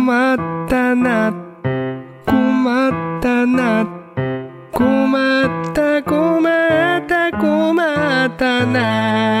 困ったな、困ったな、困った困った困ったな。